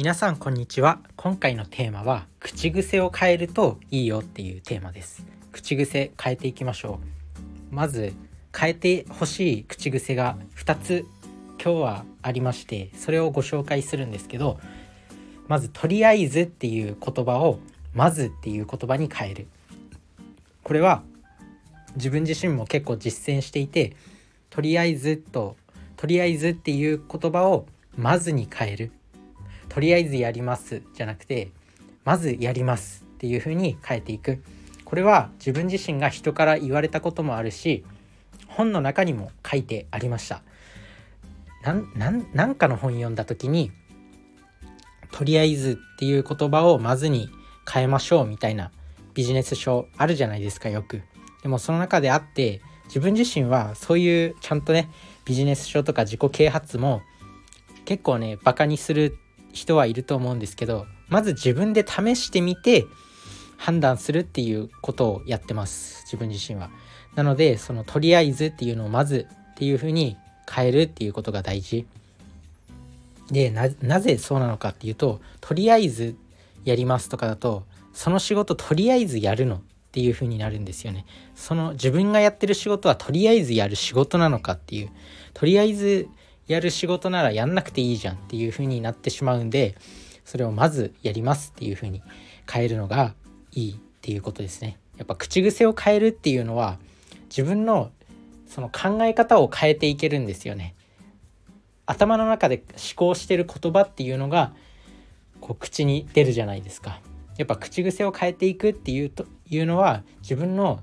皆さんこんにちは。今回のテーマは口癖を変えるといいよっていうテーマです。口癖変えていきましょう。まず変えてほしい口癖が2つ今日はありましてそれをご紹介するんですけどまずとりあえずっていう言葉をまずっていう言葉に変える。これは自分自身も結構実践していてとりあえずととりあえずっていう言葉をまずに変える。とりあえずやります。じゃなくてまずやります。っていう風に変えていく。これは自分自身が人から言われたこともあるし本の中にも書いてありました。なんかの本読んだ時にとりあえずっていう言葉をまずに変えましょうみたいなビジネス書あるじゃないですかよく。でもその中であって自分自身はそういうちゃんとねビジネス書とか自己啓発も結構ねバカにする人はいると思うんですけどまず自分で試してみて判断するっていうことをやってます自分自身は。なのでそのとりあえずっていうのをまずっていうふうに変えるっていうことが大事。でなぜそうなのかっていうととりあえずやりますとかだとその仕事とりあえずやるのっていう風になるんですよね。その自分がやってる仕事はとりあえずやる仕事なのかっていうとりあえずやる仕事ならやんなくていいじゃんっていう風になってしまうんでそれをまずやりますっていう風に変えるのがいいっていうことですね。やっぱ口癖を変えるっていうのは自分のその考え方を変えていけるんですよね。頭の中で思考してる言葉っていうのがこう口に出るじゃないですか。やっぱ口癖を変えていくっていうというのは自分の思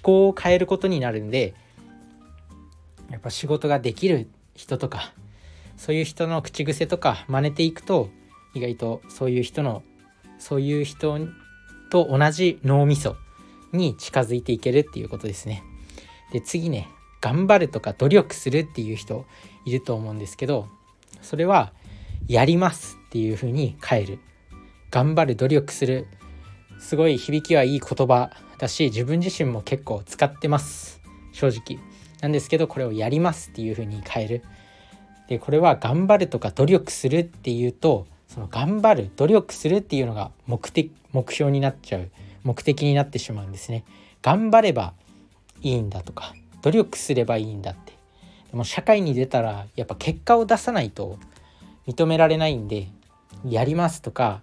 考を変えることになるんでやっぱ仕事ができる人とかそういう人の口癖とか真似ていくと意外とそういう人のそういう人と同じ脳みそに近づいていけるっていうことですね。で次ね頑張るとか努力するっていう人いると思うんですけどそれはやりますっていう風に変える。頑張る努力する。すごい響きはいい言葉だし自分自身も結構使ってます。正直。なんですけどこれをやりますっていう風に変える。でこれは頑張るとか努力するっていうとその頑張る努力するっていうのが目的目標になっちゃう。目的になってしまうんですね。頑張ればいいんだとか努力すればいいんだって。でも社会に出たらやっぱ結果を出さないと認められないんでやりますとか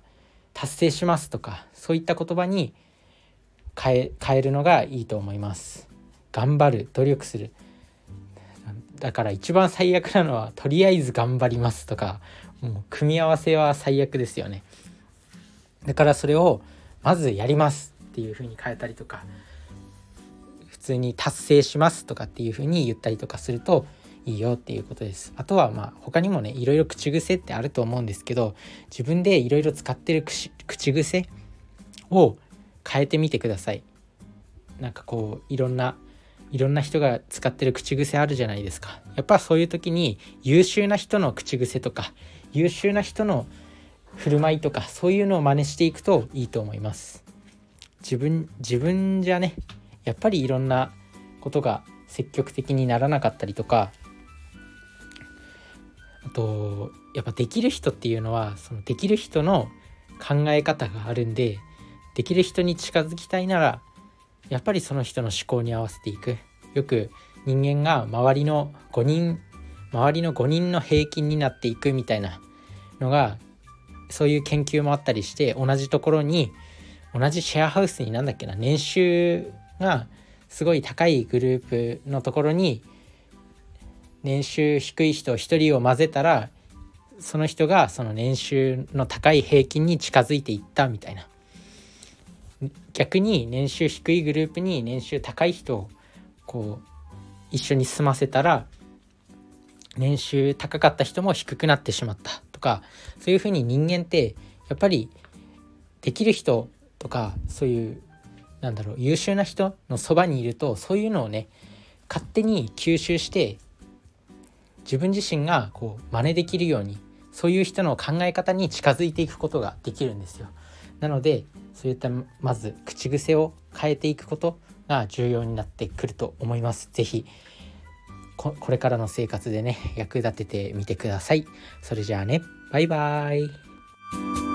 達成しますとかそういった言葉に変え変えるのがいいと思います。頑張る努力する。だから一番最悪なのはとりあえず頑張りますとかもう組み合わせは最悪ですよね。だからそれをまずやりますっていう風に変えたりとか普通に達成しますとかっていう風に言ったりとかするといいよっていうことです。あとはまあ他にもねいろいろ口癖ってあると思うんですけど自分でいろいろ使ってる口癖を変えてみてください。なんかこういろんないろんな人が使ってる口癖あるじゃないですか。やっぱそういう時に優秀な人の口癖とか優秀な人の振る舞いとかそういうのを真似していくといいと思います。自分自分じゃねやっぱりいろんなことが積極的にならなかったりとかあとやっぱできる人っていうのはそのできる人の考え方があるんでできる人に近づきたいならやっぱりその人の思考に合わせていく。よく人間が周りの5人周りの5人の平均になっていくみたいなのがそういう研究もあったりして同じところに同じシェアハウスになんだっけな年収がすごい高いグループのところに年収低い人1人を混ぜたらその人がその年収の高い平均に近づいていったみたいな。逆に年収低いグループに年収高い人をこう一緒に住ませたら年収高かった人も低くなってしまったとかそういうふうに人間ってやっぱりできる人とかそういうなんだろう優秀な人のそばにいるとそういうのをね勝手に吸収して自分自身がこう真似できるようにそういう人の考え方に近づいていくことができるんですよ。なのでそういったまず口癖を変えていくことが重要になってくると思います。是非これからの生活でね役立ててみてください。それじゃあねバイバーイ。